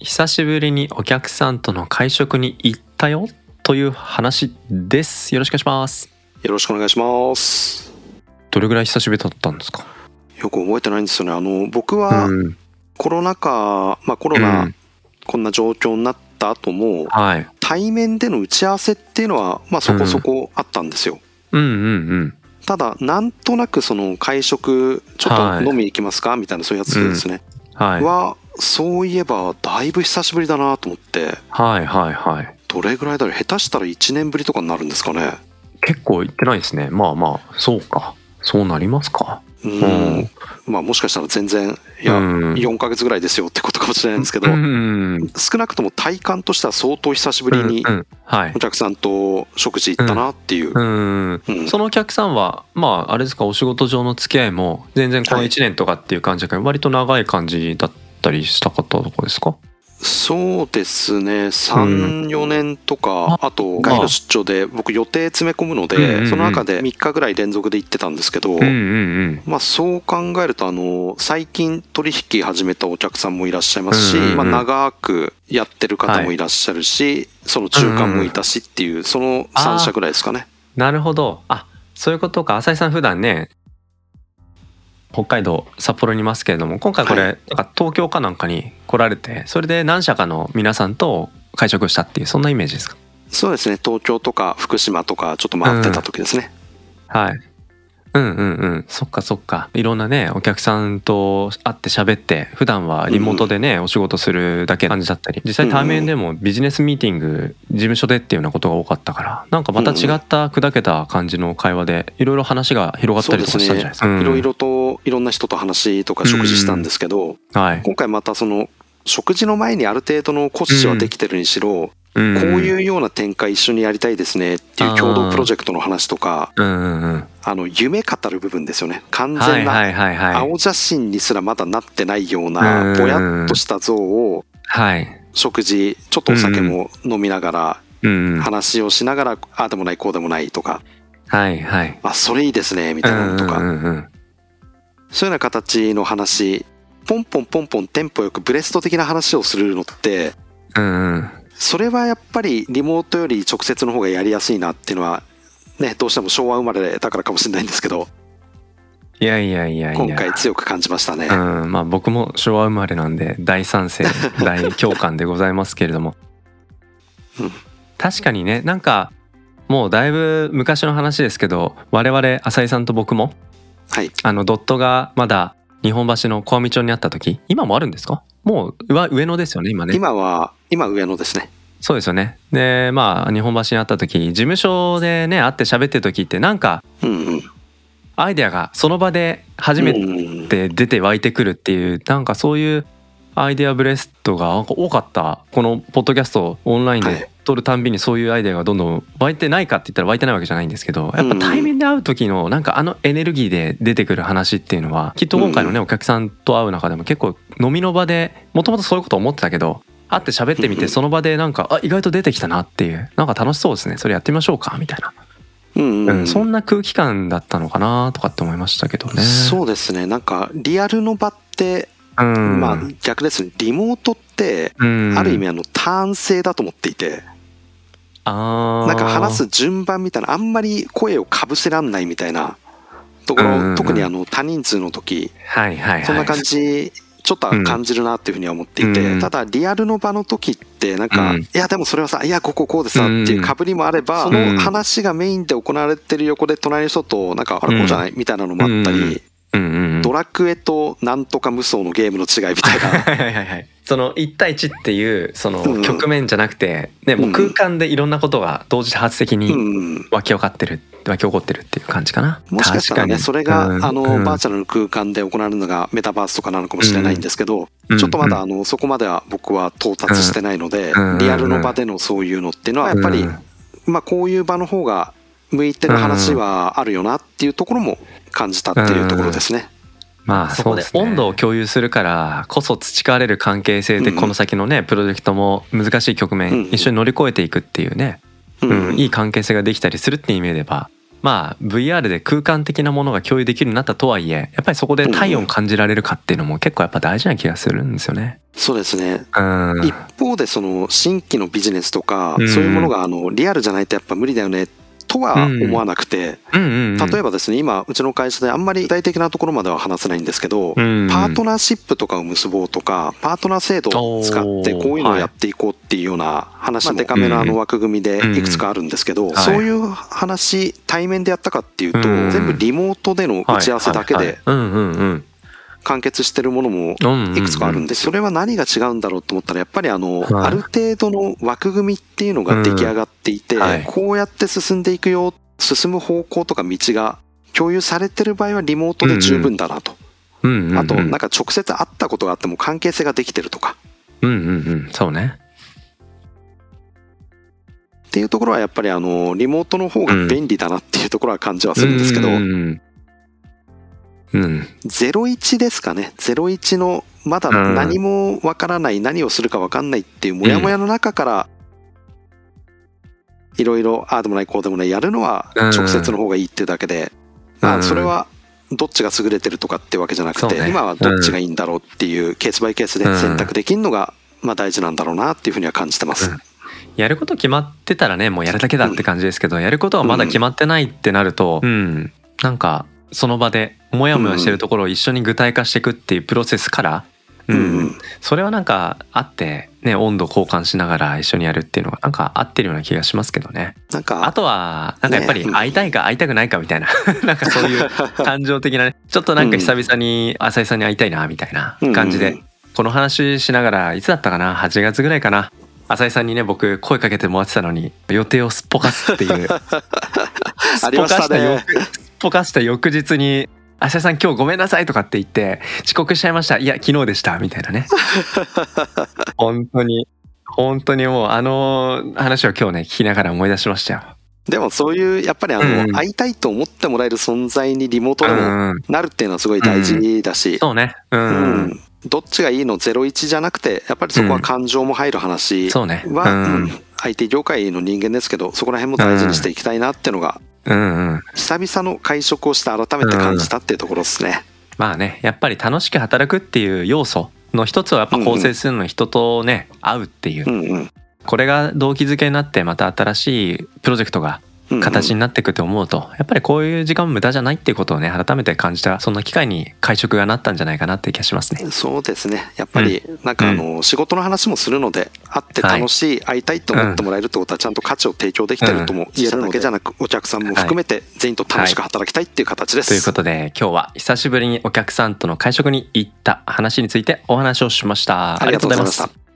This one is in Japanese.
久しぶりにお客さんとの会食に行ったよという話です。よろしくお願いします。よろしくお願いします。どれぐらい久しぶりだったんですか？よく覚えてないんですよね。あの僕はうん。コロナ禍、まあコロナ、うん。こんな状況になった後もはい。対面での打ち合わせっていうのはまあそこそこあったんですよ、うん。うんうんただなんとなくその会食ちょっはい。と飲みに行きますか？みたいなそういうやつですね、はい。はそういえばだいぶ久しぶりだなと思って。はいはいはい。どれぐらいだろう？下手したら1年ぶりとかになるんですかね。結構行ってないですね。まあまあそうか。そうなりますか。うん、うん。まあもしかしたら全然いや、うん。4ヶ月ぐらいですよってことかもしれないんですけど、うんうん。少なくとも体感としては相当久しぶりにお客さんと食事行ったなっていう、そのお客さんはまああれですかお仕事上の付き合いも全然このはい。1年とかっていう感じが割と長い感じだったりした方とかですか？そうですね。34年とか、あと外の出張で僕予定詰め込むので、うんうんうん。その中で3日ぐらい連続で行ってたんですけど、うんうんうん。まあそう考えるとあの最近取引始めたお客さんもいらっしゃいますし、うんうんうん。まあ、長くやってる方もいらっしゃるし、その中間もいたしっていうその3社ぐらいですかね。なるほど。あそういうことか。浅井さん普段ね北海道札幌にいますけれども今回これ、はい。なんか東京かなんかに来られてそれで何社かの皆さんと会食したっていうそんなイメージですか？そうですね。東京とか福島とかちょっと回ってた時ですね。はいうんうんうん。そっかそっか。いろんなねお客さんと会って喋って普段はリモートでね、お仕事するだけ感じだったり。実際対面でもビジネスミーティング事務所でっていうようなことが多かったから。なんかまた違った砕けた感じの会話でいろいろ話が広がったりとかしたんじゃないですか。いろいろといろんな人と話とか食事したんですけど、うんはい。今回またその食事の前にある程度の骨子はできてるにしろ、うんこういうような展開一緒にやりたいですねっていう共同プロジェクトの話とかあの夢語る部分ですよね。完全な青写真にすらまだなってないよううん。なぼやっとした像をはい。食事ちょっとお酒も飲みながら話をしながらああでもないこうでもないとか。はいはい。あそれいいですねみたいなのとか。そういうような形の話。ポンポンポンポンテンポよくブレスト的な話をするのってそれはやっぱりリモートより直接の方がやりやすいなっていうのはねどうしても昭和生まれだからかもしれないんですけど。いやいやいやいや。今回強く感じましたね。うん、まあ僕も昭和生まれなんで大賛成 大共感でございますけれども、うん。確かにねなんかもうだいぶ昔の話ですけど我々浅井さんと僕もはい。あのドットがまだ日本橋の小網町にあった時今もあるんですか？もう上上野ですよね今ね。今は今上野ですね。そうですよね。でまあ日本橋にあった時事務所でね会って喋ってる時ってなんかうんうん。アイデアがその場で初めて出て湧いてくるっていうなんかそういうアイデアブレストが多かったこのポッドキャストをオンラインはい。で撮るたんびにそういうアイデアがどんどん湧いてないかって言ったら湧いてないわけじゃないんですけどやっぱ対面で会う時のなんかあのエネルギーで出てくる話っていうのはきっと今回のねお客さんと会う中でも結構飲みの場でもともとそういうこと思ってたけど会って喋ってみてその場でなんかあ意外と出てきたなっていうなんか楽しそうですねそれやってみましょうかみたいな、うんううん。んそんな空気感だったのかなとかって思いましたけどね。そうですね。なんかリアルの場って、うん。まあ逆ですね。リモートってうん。ある意味あの単性だと思っていて、なんか話す順番みたいなあんまり声をかぶせらんないみたいなところ、うんうんうん。特にあの多人数の時。はいはいはい。そんな感じちょっとは感じるなっていうふうには思っていて、うん。ただリアルの場の時ってなんか、うん。いやでもそれはさいやこここうでさっていうかぶりもあれば、うん。その話がメインで行われてる横で隣の人となんかあれこうじゃない？みたいなのもあったり、うんうんうんうん。ドラクエとなんとか無双のゲームの違いみたいな。はいはいはいはい。その1対1っていうそのうん局面じゃなくて、ね、もう空間でいろんなことが同時多発的うにん。湧き起こってる湧き起こってるっていう感じかな。もしかしたらね、それが、うん。あの、うん。バーチャルの空間で行われるのがメタバースとかなのかもしれないんですけど、うん。ちょっとまだ、あの、そこまでは僕は到達してないので、うん。リアルの場でのそういうのっていうのは、やっぱり、うん。まあ、こういう場の方が向いてる話はあるよなっていうところも感じたっていうところですね。まあそこで温度を共有するからこそ培われる関係性でうんこの先のねプロジェクトも難しい局うん。面一緒に乗り越えていくっていうね、うん、いい関係性ができたりするっていう意味ではまあ VR で空間的なものが共有できるようになったとはいえやっぱりそこで体温感じられるかっていうのも結構やっぱ大事な気がするんですよね。そうですね。うん。一方で、その、新規のビジネスとかう、ん。そういうものが、あの、リアルじゃないとやっぱ無理だよね、とは思わなくて、例えばですね、今、うちの会社であんまり具体的なところまでは話せないんですけど、うん。パートナーシップとかを結ぼうとか、パートナー制度を使ってこういうのをやっていこうっていうような話もデカめのあの枠組みでいくつかあるんですけど、ん。そういう話、対面でやったかっていうと、うん。全部リモートでの打ち合わせだけで完結してるものもうんいくつかあるんで、それは何が違うんだろうと思ったら、やっぱりあの、はい。ある程度の枠組みっていうのが出来上がっていてこうやって進んでいくよ、進む方向とか道が共有されてる場合はリモートで十分だなと。あと、なんか直接会ったことがあっても関係性ができてるとか。うんうんうん。そうね。っていうところはやっぱりあの、リモートの方が便利だなっていうところは感じはするんですけど、うんうんうん01ですかね。01の、まだ何もわからない、何をするかわかんないっていうモヤモヤの中から、いろいろ、ああでもない、こうでもない、やるのはうん。直接の方がいいっていうだけで、まあ、うんそれは、どっちが優れてるとかってわけじゃなくて、ね。今はどっちがいいんだろうっていうケースバイケースで選択できるのが、まあ大事なんだろうなっていうふうには感じてます。うん。やること決まってたらねもうやるだけだって感じですけど、やることがまだ決まってないってなると、うん、なんかその場でモヤモヤしてるところを一緒に具体化していくっていうプロセスから、うん。うんそれはなんかあって、ね、温度交換しながら一緒にやるっていうのがなんか合ってるような気がしますけどね。なんか、あとはなんかやっぱりね会いたいか会いたくないかみたいな。なんかそういう 感情的なね。ちょっとなんか久々に浅井さんに会いたいなみたいな感じで、うんこの話しながらいつだったかな？8月ぐらいかな？浅井さんにね僕声かけてもらってたのに予定をすっぽかすっていう。ありましたね。すっぽかした翌日に「浅井さん今日ごめんなさい」とかって言って遅刻しちゃいました。いや昨日でした。みたいなね。本当に本当にもうあの話を今日ね聞きながら思い出しましたよ。でもそういう、やっぱりあの、うん。会いたいと思ってもらえる存在にリモートでもうんなるっていうのはすごい大事だし、そうね。う、うん。ん。どっちがいいの？01じゃなくて、やっぱりそこは感情も入る話そうね。は、うん。うん。IT 業界の人間ですけど、そこら辺も大事にしていきたいなっていうのが、うんうん。久々の会食をして改めて感じたっていうところですね。まあねやっぱり楽しく働くっていう要素の一つはやっぱ構成するのに人とね会うっていう。うんうん。これが動機づけになってまた新しいプロジェクトがうんうん形になっていくと思うとやっぱりこういう時間も無駄じゃないっていうことをね改めて感じたそんな機会に会食がなったんじゃないかなって気がしますね。そうですね。やっぱり、なんかあの、仕事の話もするので、会って楽しい、会いたいと思ってもらえるってことは、ちゃんと価値を提供できてるとも言えるのだけじゃなく、お客さんも含めて全員と楽しく働きたいっていう形です。ということで今日は久しぶりにお客さんとの会食に行った話についてお話をしました。ありがとうございました。